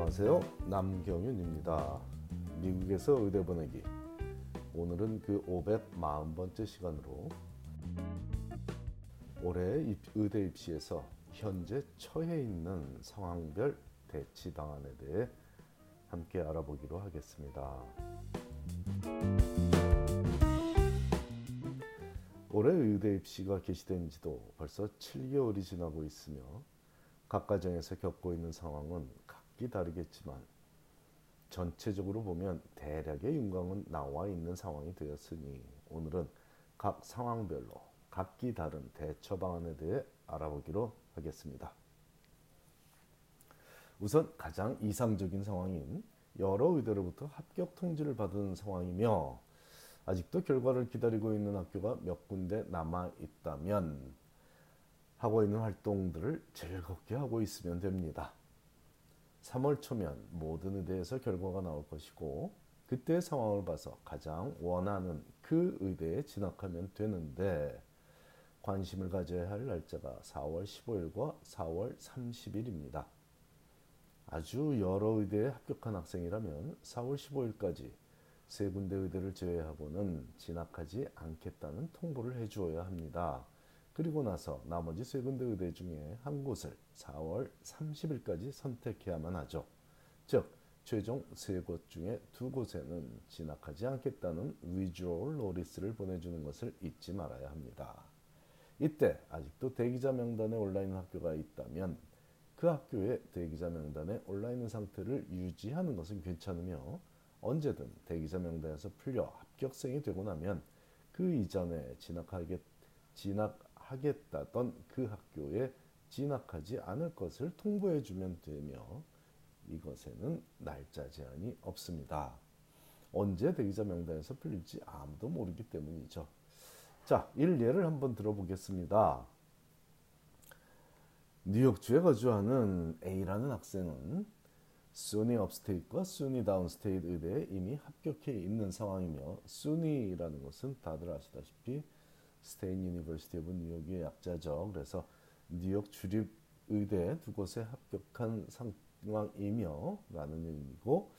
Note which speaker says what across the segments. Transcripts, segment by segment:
Speaker 1: 안녕하세요. 남경윤입니다. 미국에서 의대 보내기. 오늘은 그 540번째 시간으로 올해 의대 입시에서 현재 처해 있는 상황별 대치 방안에 대해 함께 알아보기로 하겠습니다. 올해 의대 입시가 개시된 지도 벌써 7개월이 지나고 있으며 각 가정에서 겪고 있는 상황은 각기 다르겠지만 전체적으로 보면 대략의 윤곽은 나와 있는 상황이 되었으니 오늘은 각 상황별로 각기 다른 대처 방안에 대해 알아보기로 하겠습니다. 우선 가장 이상적인 상황인 여러 의대로부터 합격 통지를 받은 상황이며 아직도 결과를 기다리고 있는 학교가 몇 군데 남아 있다면 하고 있는 활동들을 즐겁게 하고 있으면 됩니다. 3월 초면 모든 의대에서 결과가 나올 것이고 그때 상황을 봐서 가장 원하는 그 의대에 진학하면 되는데 관심을 가져야 할 날짜가 4월 15일과 4월 30일입니다. 아주 여러 의대에 합격한 학생이라면 4월 15일까지 세 군데 의대를 제외하고는 진학하지 않겠다는 통보를 해주어야 합니다. 그리고 나서 나머지 세 군데 의대 중에 한 곳을 4월 30일까지 선택해야만 하죠. 즉 최종 세 곳 중에 두 곳에는 진학하지 않겠다는 위주얼 노리스를 보내주는 것을 잊지 말아야 합니다. 이때 아직도 대기자 명단에 있는 학교가 있다면 그 학교의 대기자 명단에 있는 상태를 유지하는 것은 괜찮으며 언제든 대기자 명단에서 풀려 합격생이 되고 나면 그 이전에 진학하겠 진학 하겠다던 그 학교에 진학하지 않을 것을 통보해 주면 되며 이것에는 날짜 제한이 없습니다. 언제 대기자 명단에서 풀릴지 아무도 모르기 때문이죠. 자, 일례를 한번 들어보겠습니다. 뉴욕주에 거주하는 A라는 학생은 SUNY Upstate와 SUNY Downstate 의대에 이미 합격해 있는 상황이며 SUNY라는 것은 다들 아시다시피 State University of New York의 약자죠. 그래서 뉴욕 주립 의대 두 곳에 합격한 상황이며 라는 의미고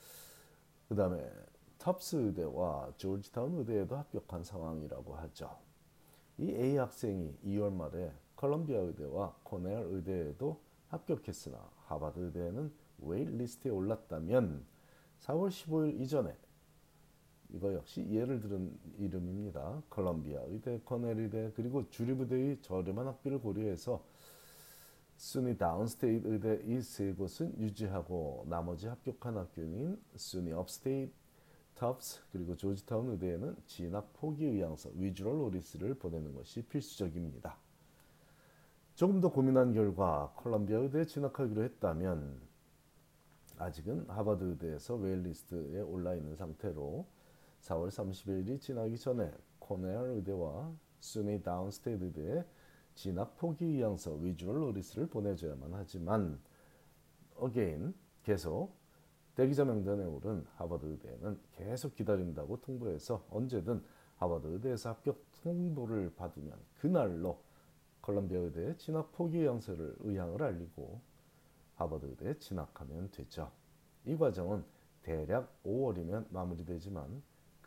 Speaker 1: 그 다음에 Tufts 의대와 조지타운 의대에도 합격한 상황이라고 하죠. 이 A 학생이 2월 말에 컬럼비아 의대와 코넬 의대에도 합격했으나 하버드 의대에는 waitlist에 올랐다면 4월 15일 이전에 이거 역시 예를 들은 이름입니다. 컬럼비아 의대, 코넬 의대 그리고 주립의대의 저렴한 학비를 고려해서 SUNY Downstate 의대 이 세 곳은 유지하고 나머지 합격한 학교인 SUNY Upstate, Tufts 그리고 조지타운 의대에는 진학 포기 의향서 withdrawal notice를 보내는 것이 필수적입니다. 조금 더 고민한 결과 컬럼비아 의대에 진학하기로 했다면 아직은 하버드 의대에서 waitlist에 올라 있는 상태로 4월 30일이 지나기 전에 코넬 의대와 SUNY Downstate 의대에 진학 포기 의향서 withdrawal notice를 보내줘야만 하지만 again 계속 대기자 명단에 오른 하버드 의대는 계속 기다린다고 통보해서 언제든 하버드 의대에서 합격 통보를 받으면 그날로 컬럼비아 의대에 진학 포기 의향서를 의향을 알리고 하버드 의대에 진학하면 되죠. 이 과정은 대략 5월이면 마무리되지만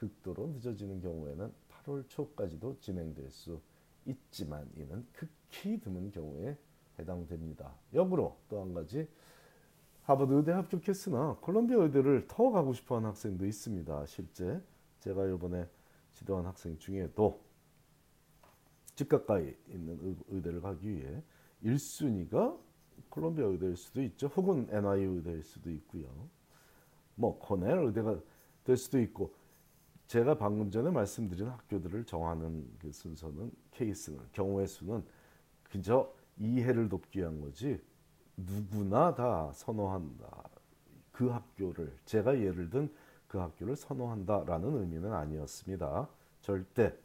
Speaker 1: 극도로 늦어지는 경우에는 8월 초까지도 진행될 수 있지만 이는 극히 드문 경우에 해당됩니다. 역으로 또 한 가지 하버드 의대 합격했으나 콜롬비아 의대를 더 가고 싶어하는 학생도 있습니다. 실제 제가 이번에 지도한 학생 중에도 집 가까이 있는 의대를 가기 위해 1순위가 콜롬비아 의대일 수도 있죠. 혹은 NYU 의대일 수도 있고요. 뭐 코넬 의대가 될 수도 있고 제가 방금 전에 말씀드린 학교들을 정하는 그 순서는 케이스는 경우의 수는 그저 이해를 돕기 위한 거지 누구나 다 선호한다. 그 학교를 제가 예를 든 그 학교를 선호한다라는 의미는 아니었습니다. 절대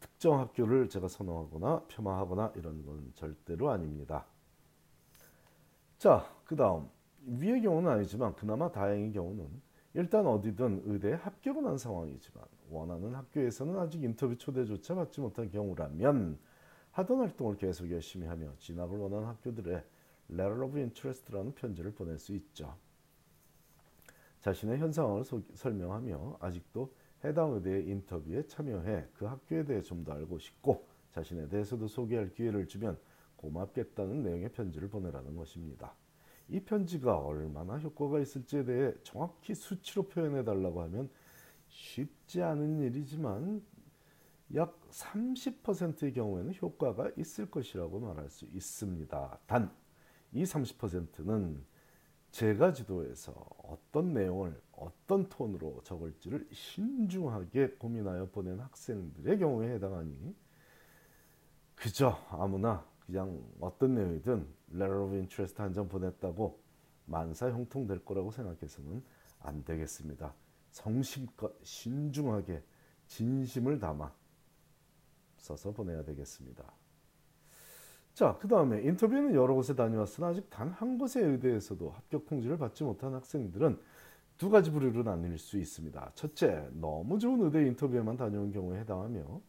Speaker 1: 특정 학교를 제가 선호하거나 폄하하거나 이런 건 절대로 아닙니다. 자, 그 다음 위의 경우는 아니지만 그나마 다행인 경우는 일단 어디든 의대에 합격은 한 상황이지만 원하는 학교에서는 아직 인터뷰 초대조차 받지 못한 경우라면 하던 활동을 계속 열심히 하며 진학을 원하는 학교들의 Letter of Interest라는 편지를 보낼 수 있죠. 자신의 현 상황을 소, 설명하며 아직도 해당 의대의 인터뷰에 참여해 그 학교에 대해 좀 더 알고 싶고 자신에 대해서도 소개할 기회를 주면 고맙겠다는 내용의 편지를 보내라는 것입니다. 이 편지가 얼마나 효과가 있을지에 대해 정확히 수치로 표현해 달라고 하면 쉽지 않은 일이지만 약 30%의 경우에는 효과가 있을 것이라고 말할 수 있습니다. 단 이 30%는 제가 지도에서 어떤 내용을 어떤 톤으로 적을지를 신중하게 고민하여 보낸 학생들의 경우에 해당하니 그저 아무나 그냥 어떤 내용이든 letter of interest 한 장 보냈다고 만사 형통될 거라고 생각해서는 안 되겠습니다. 성심껏 신중하게 진심을 담아 써서 보내야 되겠습니다. 자, 그 다음에 인터뷰는 여러 곳에 다녀왔으나 아직 단 한 곳의 의대에서도 합격 통지를 받지 못한 학생들은 두 가지 부류로 나뉠 수 있습니다. 첫째, 너무 좋은 의대 인터뷰에만 다녀온 경우에 해당하며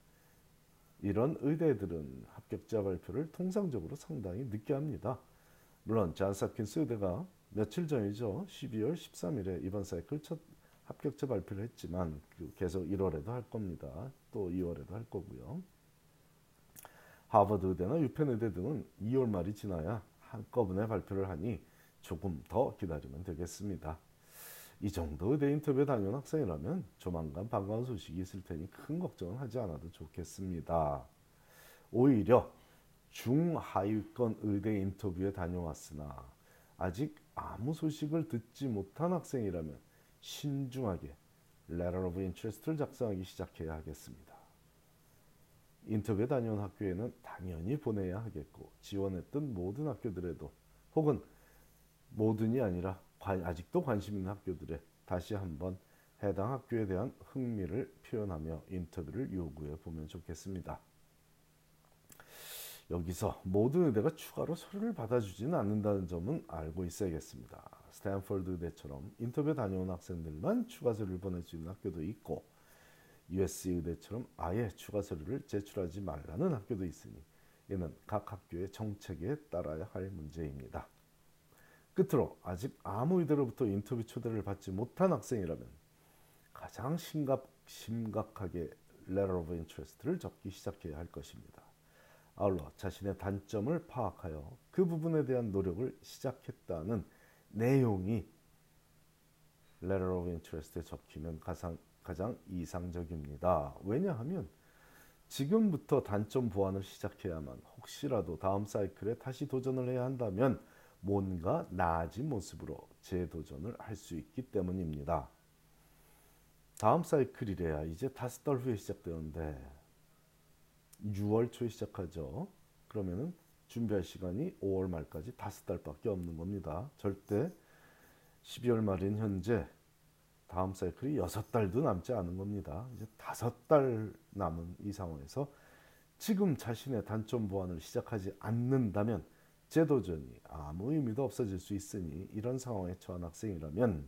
Speaker 1: 이런 의대들은 합격자 발표를 통상적으로 상당히 늦게 합니다. 물론 잔스홉킨스 의대가 며칠 전이죠. 12월 13일에 이번 사이클 첫 합격자 발표를 했지만 그 계속 1월에도 할 겁니다. 또 2월에도 할 거고요. 하버드 의대나 유펜 의대 등은 2월 말이 지나야 한꺼번에 발표를 하니 조금 더 기다리면 되겠습니다. 이 정도 의대 인터뷰에 다녀온 학생이라면 조만간 반가운 소식이 있을 테니 큰 걱정은 하지 않아도 좋겠습니다. 오히려 중하위권 의대 인터뷰에 다녀왔으나 아직 아무 소식을 듣지 못한 학생이라면 신중하게 Letter of Interest를 작성하기 시작해야 하겠습니다. 인터뷰에 다녀온 학교에는 당연히 보내야 하겠고 지원했던 모든 학교들에도 혹은 모든이 아니라 아직도 관심 있는 학교들에 다시 한번 해당 학교에 대한 흥미를 표현하며 인터뷰를 요구해 보면 좋겠습니다. 여기서 모든 의대가 추가로 서류를 받아주지는 않는다는 점은 알고 있어야겠습니다. 스탠퍼드 의대처럼 인터뷰 다녀온 학생들만 추가 서류를 보낼 수 있는 학교도 있고 USC 의대처럼 아예 추가 서류를 제출하지 말라는 학교도 있으니 이는 각 학교의 정책에 따라야 할 문제입니다. 끝으로 아직 아무 의대로부터 인터뷰 초대를 받지 못한 학생이라면 가장 심각, 심각하게 letter of interest를 적기 시작해야 할 것입니다. 아울러 자신의 단점을 파악하여 그 부분에 대한 노력을 시작했다는 내용이 letter of interest에 적히면 가장, 가장 이상적입니다. 왜냐하면 지금부터 단점 보완을 시작해야만 혹시라도 다음 사이클에 다시 도전을 해야 한다면 뭔가 나아진 모습으로 재도전을 할 수 있기 때문입니다. 다음 사이클이래야 이제 다섯 달 후에 시작되는데 6월 초에 시작하죠. 그러면은 준비할 시간이 5월 말까지 다섯 달밖에 없는 겁니다. 절대 12월 말인 현재 다음 사이클이 여섯 달도 남지 않은 겁니다. 이제 다섯 달 남은 이 상황에서 지금 자신의 단점 보완을 시작하지 않는다면 재도전이 아무 의미도 없어질 수 있으니 이런 상황에 처한 학생이라면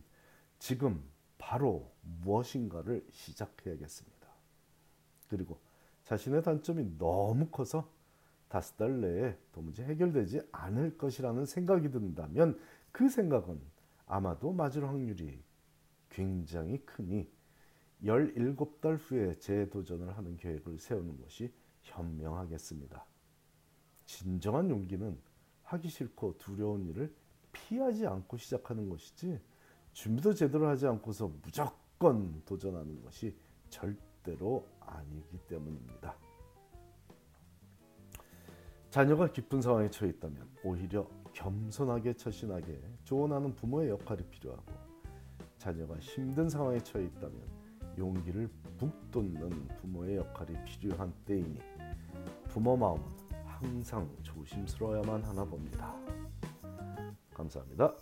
Speaker 1: 지금 바로 무엇인가를 시작해야겠습니다. 그리고 자신의 단점이 너무 커서 다섯 달 내에 도무지 해결되지 않을 것이라는 생각이 든다면 그 생각은 아마도 맞을 확률이 굉장히 크니 17달 후에 재도전을 하는 계획을 세우는 것이 현명하겠습니다. 진정한 용기는 하기 싫고 두려운 일을 피하지 않고 시작하는 것이지 준비도 제대로 하지 않고서 무조건 도전하는 것이 절대로 아니기 때문입니다. 자녀가 기쁜 상황에 처해 있다면 오히려 겸손하게 처신하게 조언하는 부모의 역할이 필요하고 자녀가 힘든 상황에 처해 있다면 용기를 북돋는 부모의 역할이 필요한 때이니 부모 마음은 항상 조심스러워야만 하나 봅니다. 감사합니다.